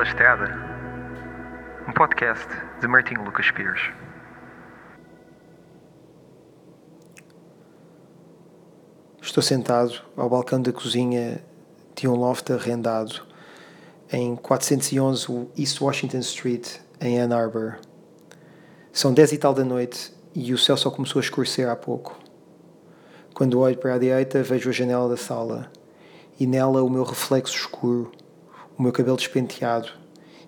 Pela Estrada, um podcast de Martinho Lucas Pires. Estou sentado ao balcão da cozinha de um loft arrendado em 411 East Washington Street, em Ann Arbor. São dez e tal da noite e o céu só começou a escurecer há pouco. Quando olho para a direita, vejo a janela da sala e nela o meu reflexo escuro, o meu cabelo despenteado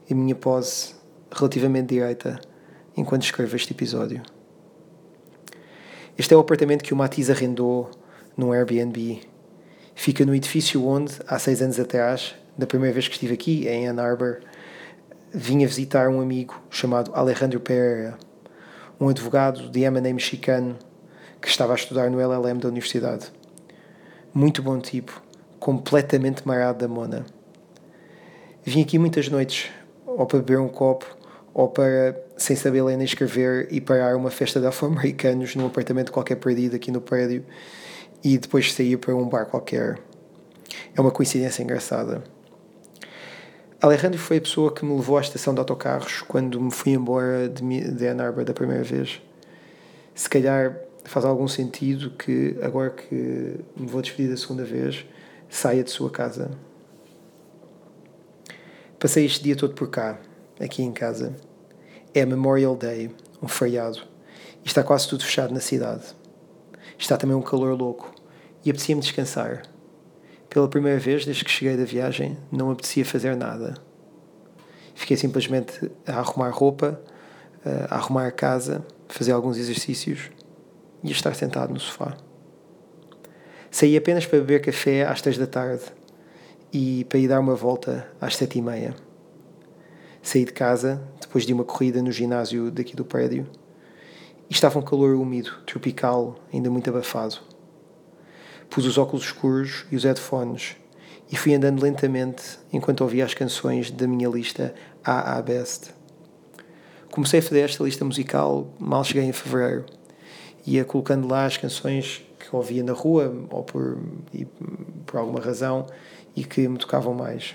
e a minha pose relativamente direita enquanto escrevo este episódio. Este é o apartamento que o Matiz arrendou num Airbnb. Fica no edifício onde, há seis anos atrás, da primeira vez que estive aqui, em Ann Arbor, vinha visitar um amigo chamado Alejandro Pereira, um advogado de M&A mexicano que estava a estudar no LLM da universidade. Muito bom tipo, completamente marado da mona. Vim aqui muitas noites, ou para beber um copo, ou para, sem saber ler nem escrever, e parar uma festa de afro-americanos num apartamento qualquer perdido aqui no prédio e depois sair para um bar qualquer. É uma coincidência engraçada. Alejandro foi a pessoa que me levou à estação de autocarros quando me fui embora de, de Ann Arbor da primeira vez. Se calhar faz algum sentido que, agora que me vou despedir da segunda vez, saia de sua casa. Passei este dia todo por cá, aqui em casa. É Memorial Day, um feriado, e está quase tudo fechado na cidade. Está também um calor louco, e apetecia-me descansar. Pela primeira vez desde que cheguei da viagem, não apetecia fazer nada. Fiquei simplesmente a arrumar roupa, a arrumar a casa, fazer alguns exercícios e a estar sentado no sofá. Saí apenas para beber café às três da tarde e para ir dar uma volta às sete e meia. Saí de casa, depois de uma corrida no ginásio daqui do prédio, e estava um calor úmido, tropical, ainda muito abafado. Pus os óculos escuros e os headphones e fui andando lentamente enquanto ouvia as canções da minha lista AA Best. Comecei a fazer esta lista musical mal cheguei em fevereiro. Ia colocando lá as canções que ouvia na rua ou por, por alguma razão e que me tocavam mais.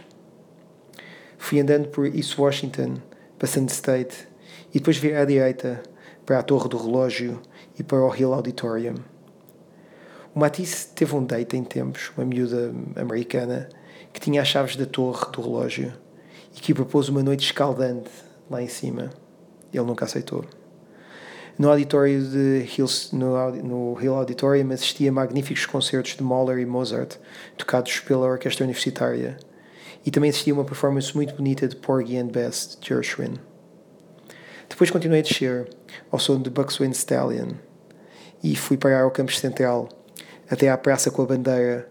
Fui andando por East Washington, passando State, e depois vi à direita para a Torre do Relógio e para o Hill Auditorium. O Matisse teve um date em tempos, uma miúda americana, que tinha as chaves da torre do relógio e que propôs uma noite escaldante lá em cima. Ele nunca aceitou. No auditório de Hills, no, no Hill Auditorium assistia a magníficos concertos de Mahler e Mozart, tocados pela orquestra universitária, e também assistia uma performance muito bonita de Porgy and Bess, de Gershwin. Depois continuei a descer, ao som de Buckswing Stallion, e fui parar ao campus central, até à praça com a bandeira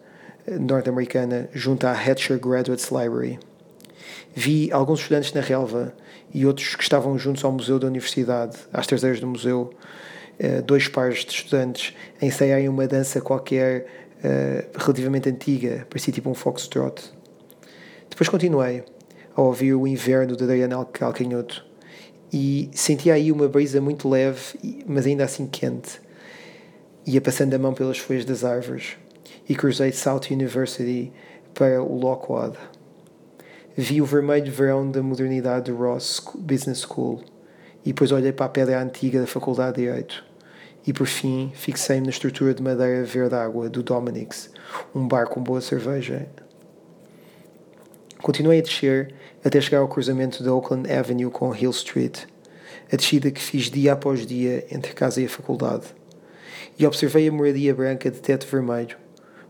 norte-americana, junto à Hatcher Graduates Library. Vi alguns estudantes na relva e outros que estavam juntos ao museu da universidade, às traseiras do museu, dois pares de estudantes ensaiarem uma dança qualquer relativamente antiga, parecia tipo um foxtrot. Depois continuei a ouvir o inverno de Diana Calcanhoto e sentia aí uma brisa muito leve, mas ainda assim quente ia passando a mão pelas folhas das árvores e cruzei South University para o Lockwood. Vi o vermelho verão da modernidade do Ross Business School e depois olhei para a pedra antiga da Faculdade de Direito. E por fim fixei-me na estrutura de madeira verde-água do Dominic's, um bar com boa cerveja. Continuei a descer até chegar ao cruzamento da Oakland Avenue com Hill Street, a descida que fiz dia após dia entre casa e a faculdade e observei a moradia branca de teto vermelho,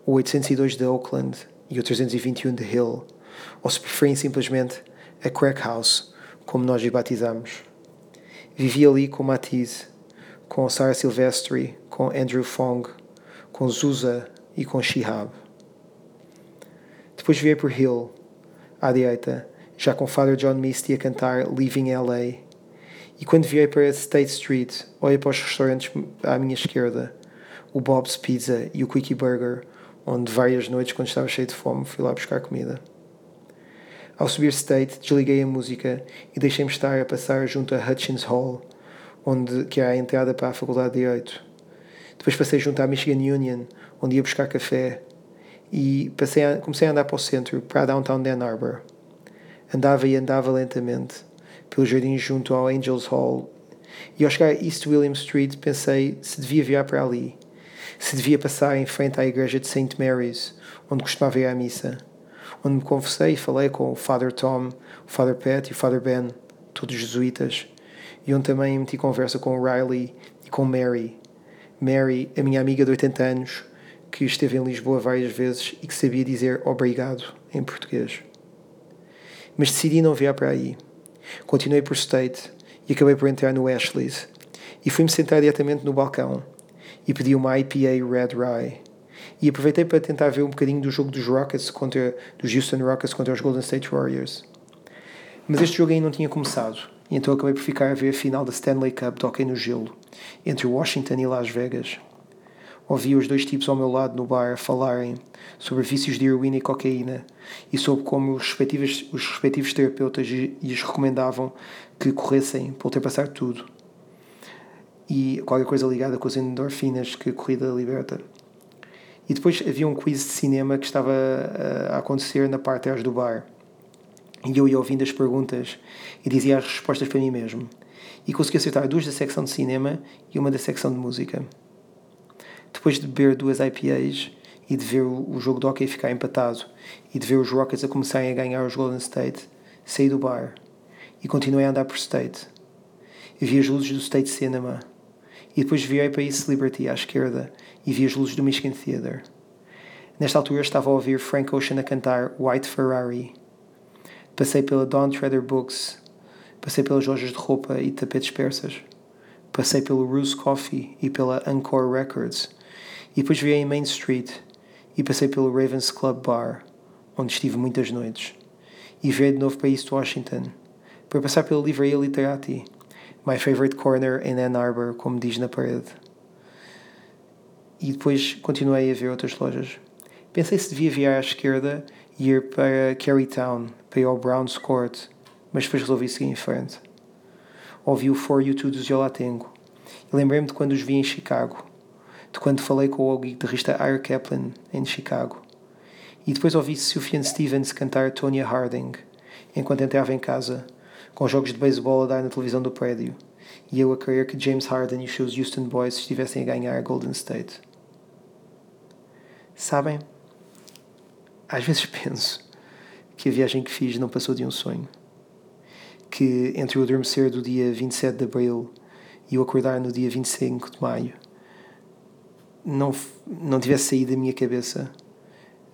o 802 de Oakland e o 321 de Hill, ou se preferem simplesmente a Crack House, como nós lhe batizamos. Vivi ali com Matisse, com Sarah Silvestri, com Andrew Fong, com Zusa e com Shihab. Depois virei por Hill, à direita, já com Father John Misty a cantar Leaving LA e quando virei para State Street, olhei para os restaurantes à minha esquerda, o Bob's Pizza e o Quickie Burger, onde várias noites, quando estava cheio de fome, fui lá buscar comida. Ao subir State, desliguei a música e deixei-me estar a passar junto a Hutchins Hall, onde que é a entrada para a Faculdade de Direito. Depois passei junto à Michigan Union, onde ia buscar café, e passei a, comecei a andar para o centro, para a Downtown Dan Arbor. Andava e andava lentamente pelo jardim junto ao Angels Hall e ao chegar a East William Street pensei se devia virar para ali, se devia passar em frente à igreja de St. Mary's, onde costumava ir à missa, onde me conversei e falei com o Father Tom, o Father Pat e o Father Ben, todos jesuítas, e onde também meti conversa com o Riley e com Mary. Mary, a minha amiga de 80 anos, que esteve em Lisboa várias vezes e que sabia dizer obrigado em português. Mas decidi não virar para aí. Continuei por State e acabei por entrar no Ashley's e fui-me sentar diretamente no balcão e pedi uma IPA Red Rye. E aproveitei para tentar ver um bocadinho do jogo dos Rockets contra dos Houston Rockets contra os Golden State Warriors. Mas este jogo ainda não tinha começado, então acabei por ficar a ver a final da Stanley Cup hockey no gelo, entre Washington e Las Vegas. Ouvi os dois tipos ao meu lado no bar falarem sobre vícios de heroína e cocaína e sobre como os respectivos, os respectivos terapeutas lhes recomendavam que corressem para ultrapassar tudo e qualquer coisa ligada com as endorfinas que a corrida liberta. E depois havia um quiz de cinema que estava a acontecer na parte atrás do bar. E eu ia ouvindo as perguntas e dizia as respostas para mim mesmo. E consegui acertar duas da secção de cinema e uma da secção de música. Depois de beber duas IPAs e de ver o jogo de hockey ficar empatado e de ver os Rockets a começarem a ganhar os Golden State, saí do bar e continuei a andar por State. Vi as luzes do State Cinema e depois virei para East Liberty à esquerda e vi as luzes do Michigan Theatre. Nesta altura estava a ouvir Frank Ocean a cantar White Ferrari. Passei pela Don Treader Books, passei pelas lojas de roupa e tapetes persas, passei pelo Ruse Coffee e pela Encore Records, e depois virei em Main Street e passei pelo Ravens Club Bar, onde estive muitas noites, e virei de novo para East Washington, para passar pela Livraria Literati, my favorite corner in Ann Arbor, como diz na parede. E depois continuei a ver outras lojas. Pensei se devia virar à esquerda e ir para Carytown, para ir ao Browns Court, mas depois resolvi seguir em frente. Ouvi o For You Two dos Yolatengo e lembrei-me de quando os vi em Chicago, de quando falei com o guitarrista Ira Kaplan em Chicago. E depois ouvi Sufjan Stevens cantar Tonya Harding enquanto entrava em casa com jogos de beisebol a dar na televisão do prédio, e eu a crer que James Harden e os seus Houston Boys estivessem a ganhar a Golden State. Sabem, às vezes penso que a viagem que fiz não passou de um sonho. Que entre o adormecer do dia 27 de abril e o acordar no dia 25 de maio não, não tivesse saído da minha cabeça,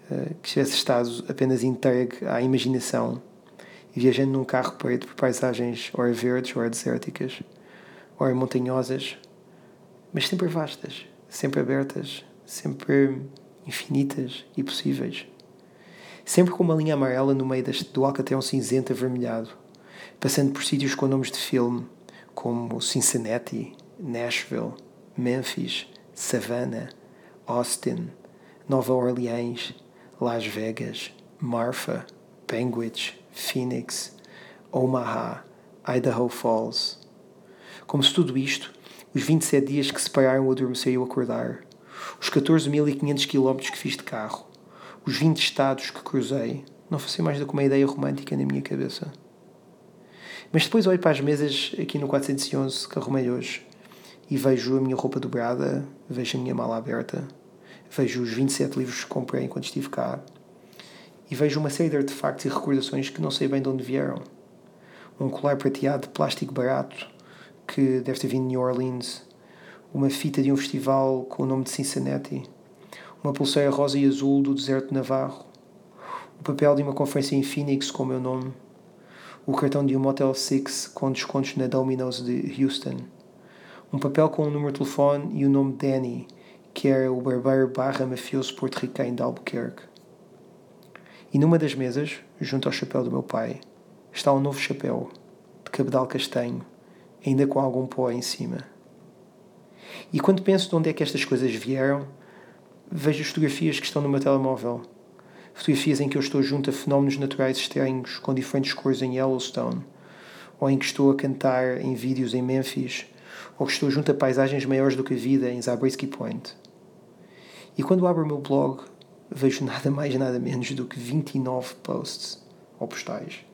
eh, que tivesse estado apenas entregue à imaginação e viajando num carro preto por paisagens ora verdes, ora desérticas, ora montanhosas, mas sempre vastas, sempre abertas, sempre infinitas e possíveis. Sempre com uma linha amarela no meio deste, do alcatrão cinzento avermelhado, passando por sítios com nomes de filme, como Cincinnati, Nashville, Memphis, Savannah, Austin, Nova Orleans, Las Vegas, Marfa, Penguich, Phoenix, Omaha, Idaho Falls. Como se tudo isto, os 27 dias que separaram o adormecer e o acordar, os 14.500 km que fiz de carro, os 20 estados que cruzei, não fossem mais do que uma ideia romântica na minha cabeça. Mas depois olho para as mesas aqui no 411 que arrumei hoje e vejo a minha roupa dobrada, vejo a minha mala aberta, vejo os 27 livros que comprei enquanto estive cá e vejo uma série de artefactos e recordações que não sei bem de onde vieram. Um colar prateado de plástico barato que deve ter vindo de New Orleans, uma fita de um festival com o nome de Cincinnati, uma pulseira rosa e azul do deserto de Navarro, o papel de uma conferência em Phoenix com o meu nome, o cartão de um Motel 6 com descontos na Domino's de Houston, um papel com o um número de telefone e o nome Danny, que era o barbeiro barra mafioso porto-riquenho de Albuquerque. E numa das mesas, junto ao chapéu do meu pai, está um novo chapéu, de cabedal castanho, ainda com algum pó em cima. E quando penso de onde é que estas coisas vieram, vejo as fotografias que estão no meu telemóvel. Fotografias em que eu estou junto a fenómenos naturais estranhos com diferentes cores em Yellowstone, ou em que estou a cantar em vídeos em Memphis, ou que estou junto a paisagens maiores do que a vida em Zabriskie Point. E quando abro o meu blog, vejo nada mais nada menos do que 29 posts ou postais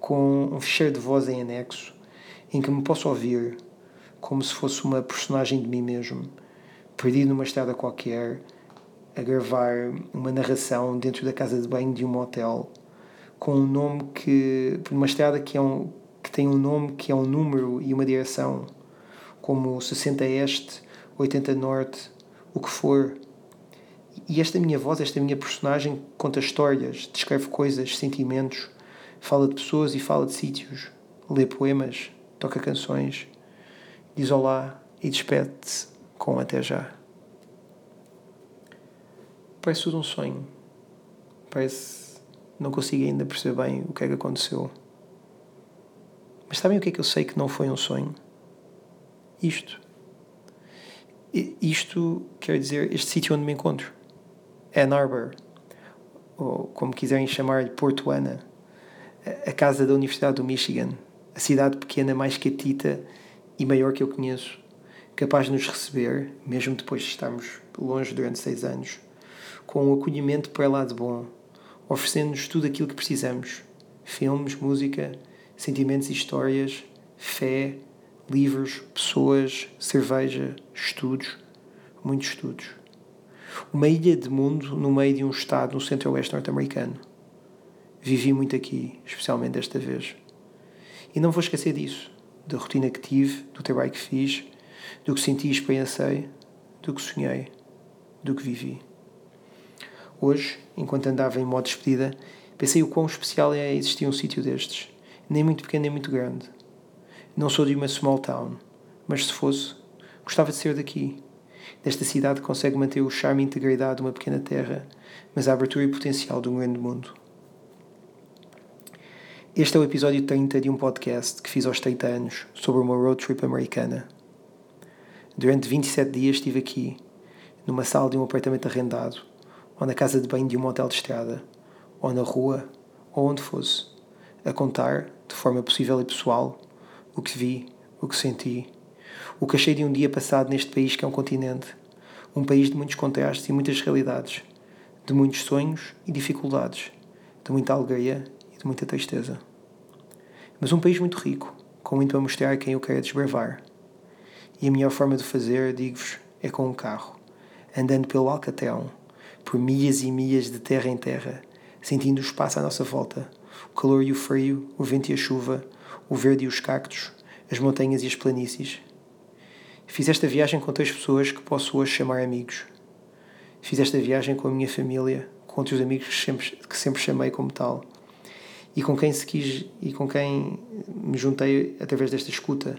com um fecheiro de voz em anexo em que me posso ouvir como se fosse uma personagem de mim mesmo, perdido numa estrada qualquer, a gravar uma narração dentro da casa de banho de um motel com um nome que. uma estrada que, é um, que tem um nome que é um número e uma direção, como 60 Este, 80 Norte, o que for. E esta minha voz, esta minha personagem, conta histórias, descreve coisas, sentimentos, fala de pessoas e fala de sítios, lê poemas, toca canções, diz olá e despede-se com até já. Parece tudo um sonho. Parece. Não consigo ainda perceber bem o que é que aconteceu. Mas sabem o que é que eu sei que não foi um sonho? Isto. Isto quer dizer este sítio onde me encontro. Ann Arbor, ou como quiserem chamar-lhe, Porto Ana, a casa da Universidade do Michigan, a cidade pequena mais catita e maior que eu conheço, capaz de nos receber, mesmo depois de estarmos longe durante seis anos, com um acolhimento para lá de bom, oferecendo-nos tudo aquilo que precisamos: filmes, música, sentimentos e histórias, fé, livros, pessoas, cerveja, estudos, muitos estudos. Uma ilha de mundo no meio de um estado no centro-oeste norte-americano. Vivi muito aqui, especialmente desta vez. E não vou esquecer disso, da rotina que tive, do trabalho que fiz, do que senti e experienciei, do que sonhei, do que vivi. Hoje, enquanto andava em modo despedida, pensei o quão especial é existir um sítio destes, nem muito pequeno nem muito grande. Não sou de uma small town, mas se fosse, gostava de ser daqui, desta cidade consegue manter o charme e integridade de uma pequena terra, mas a abertura e potencial de um grande mundo. Este é o episódio 30 de um podcast que fiz aos 30 anos sobre uma road trip americana. Durante 27 dias estive aqui, numa sala de um apartamento arrendado, ou na casa de banho de um motel de estrada, ou na rua, ou onde fosse, a contar, de forma possível e pessoal, o que vi, o que senti, o que achei de um dia passado neste país que é um continente, um país de muitos contrastes e muitas realidades, de muitos sonhos e dificuldades, de muita alegria de muita tristeza. Mas um país muito rico, com muito a mostrar quem eu quero desbravar. E a melhor forma de fazer, digo-vos, é com um carro, andando pelo Alcatel, por milhas e milhas de terra em terra, sentindo o espaço à nossa volta, o calor e o frio, o vento e a chuva, o verde e os cactos, as montanhas e as planícies. Fiz esta viagem com três pessoas que posso hoje chamar amigos. Fiz esta viagem com a minha família, com outros amigos que sempre, que sempre chamei como tal e com quem se quis e com quem me juntei através desta escuta,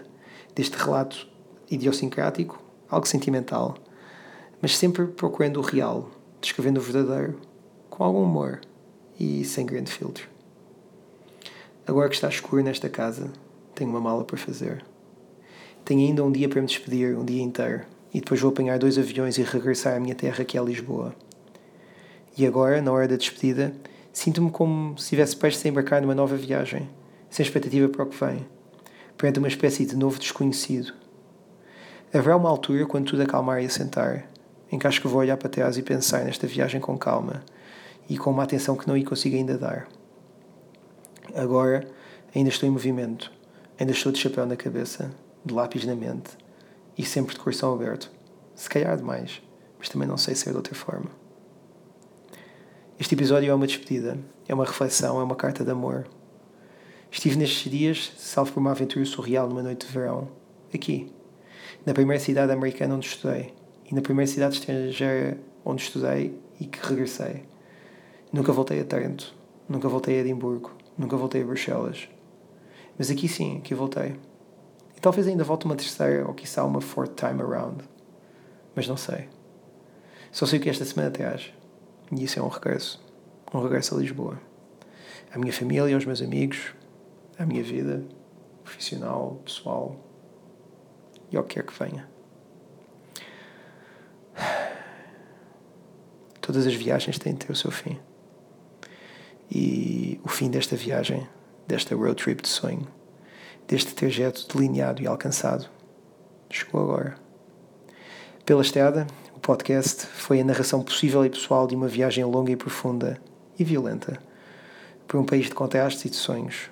deste relato idiosincrático, algo sentimental, mas sempre procurando o real, descrevendo o verdadeiro, com algum humor e sem grande filtro. Agora que está escuro nesta casa, tenho uma mala para fazer. Tenho ainda um dia para me despedir, um dia inteiro, e depois vou apanhar dois aviões e regressar à minha terra, que é Lisboa. E agora, na hora da despedida, Sinto-me como se estivesse prestes a embarcar numa nova viagem, sem expectativa para o que vem, perante uma espécie de novo desconhecido. Haverá uma altura quando tudo acalmar e assentar, em que acho que vou olhar para trás e pensar nesta viagem com calma e com uma atenção que não lhe consigo ainda dar. Agora, ainda estou em movimento, ainda estou de chapéu na cabeça, de lápis na mente e sempre de coração aberto. Se calhar demais, mas também não sei ser de outra forma. Este episódio é uma despedida, é uma reflexão, é uma carta de amor. Estive nestes dias, salvo por uma aventura surreal numa noite de verão, aqui, na primeira cidade americana onde estudei e na primeira cidade estrangeira onde estudei e que regressei. Nunca voltei a Taranto, nunca voltei a Edimburgo, nunca voltei a Bruxelas. Mas aqui sim, aqui voltei. Talvez ainda volte uma terceira ou quiçá uma fourth time around. Mas não sei. Só sei o que esta semana traz. E isso é um regresso. Um regresso a Lisboa. A minha família, aos meus amigos, a minha vida profissional, pessoal e ao que quer que venha. Todas as viagens têm de ter o seu fim. E o fim desta viagem, desta road trip de sonho, deste trajeto delineado e alcançado, chegou agora. Pela estrada, podcast foi a narração possível e pessoal de uma viagem longa e profunda e violenta por um país de contrastes e de sonhos.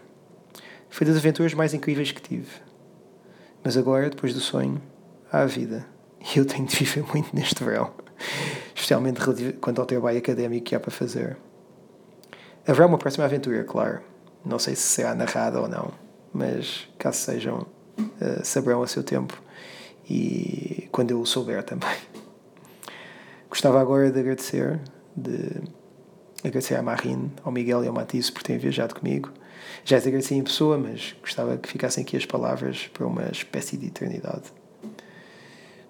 Foi das aventuras mais incríveis que tive. Mas agora, depois do sonho, há a vida. E eu tenho de viver muito neste verão. Especialmente quanto ao trabalho académico que há para fazer. Haverá uma próxima aventura, claro. Não sei se será narrada ou não, mas caso sejam, uh, saberão a seu tempo e quando eu o souber também. Gostava agora de agradecer, de agradecer à Marine, ao Miguel e ao Matisse por terem viajado comigo. Já te agradeci em pessoa, mas gostava que ficassem aqui as palavras para uma espécie de eternidade.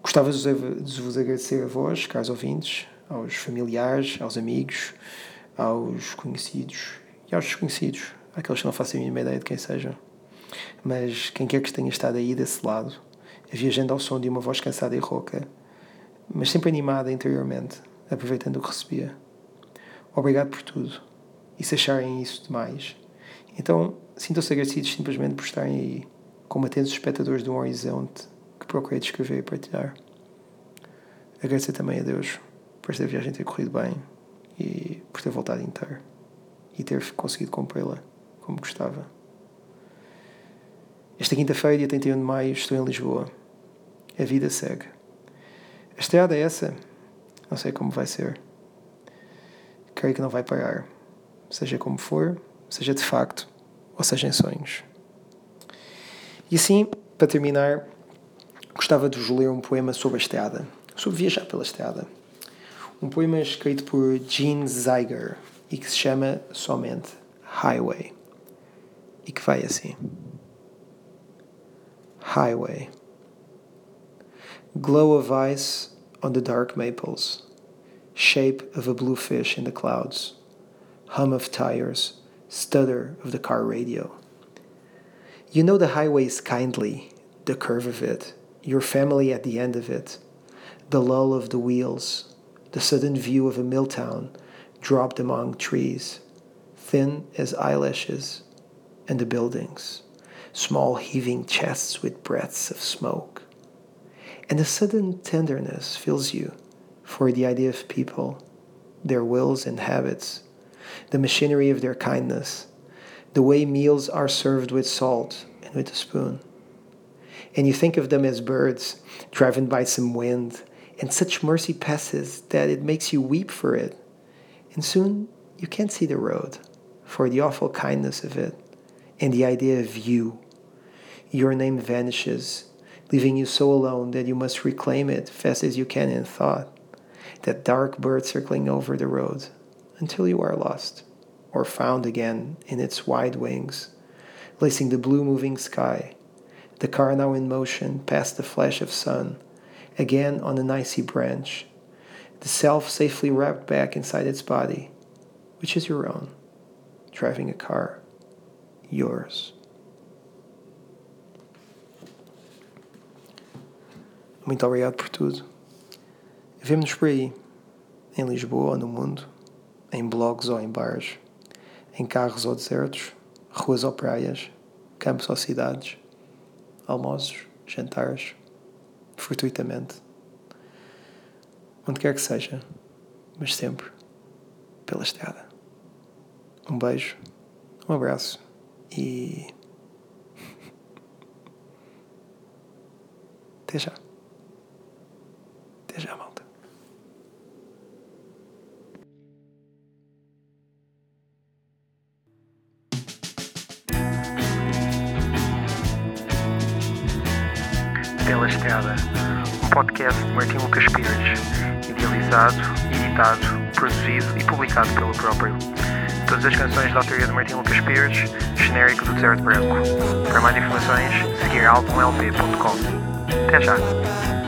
Gostava de vos agradecer a vós, caros ouvintes, aos familiares, aos amigos, aos conhecidos e aos desconhecidos, aqueles que não fazem a mínima ideia de quem sejam. Mas quem quer que tenha estado aí desse lado, viajando ao som de uma voz cansada e rouca, mas sempre animada interiormente, aproveitando o que recebia. Obrigado por tudo. E se acharem isso demais, então sintam-se agradecidos simplesmente por estarem aí, como atentos espectadores de um horizonte que procurei descrever e partilhar. Agradecer também a Deus por esta viagem ter corrido bem e por ter voltado inteiro e ter conseguido cumpri-la como gostava. Esta quinta-feira, dia 31 de maio, estou em Lisboa. A vida segue. A estrada é essa? Não sei como vai ser. Creio que não vai parar. Seja como for, seja de facto, ou seja em sonhos. E assim, para terminar, gostava de vos ler um poema sobre a estrada, sobre viajar pela estrada. Um poema escrito por Gene Zeiger e que se chama somente Highway. E que vai assim: Highway. Glow of ice on the dark maples, shape of a blue fish in the clouds, hum of tires, stutter of the car radio. You know the highway is kindly, the curve of it, your family at the end of it, the lull of the wheels, the sudden view of a mill town dropped among trees, thin as eyelashes, and the buildings, small heaving chests with breaths of smoke. And a sudden tenderness fills you for the idea of people, their wills and habits, the machinery of their kindness, the way meals are served with salt and with a spoon. And you think of them as birds driven by some wind, and such mercy passes that it makes you weep for it. And soon you can't see the road for the awful kindness of it and the idea of you. Your name vanishes leaving you so alone that you must reclaim it fast as you can in thought, that dark bird circling over the road until you are lost or found again in its wide wings, lacing the blue moving sky, the car now in motion past the flash of sun, again on an icy branch, the self safely wrapped back inside its body, which is your own, driving a car, yours. Muito obrigado por tudo. Vemo-nos por aí, em Lisboa ou no mundo, em blogs ou em bares, em carros ou desertos, ruas ou praias, campos ou cidades, almoços, jantares, fortuitamente. Onde quer que seja, mas sempre pela estrada. Um beijo, um abraço e. Até já. Até já, malta. Pela Estrada, um podcast de Martin Lucas Pires, idealizado, editado, produzido e publicado pelo próprio. Todas as canções da autoria de Martin Lucas Pires, genérico do Deserto Branco. Para mais informações, seguir albumlp.com. Até já!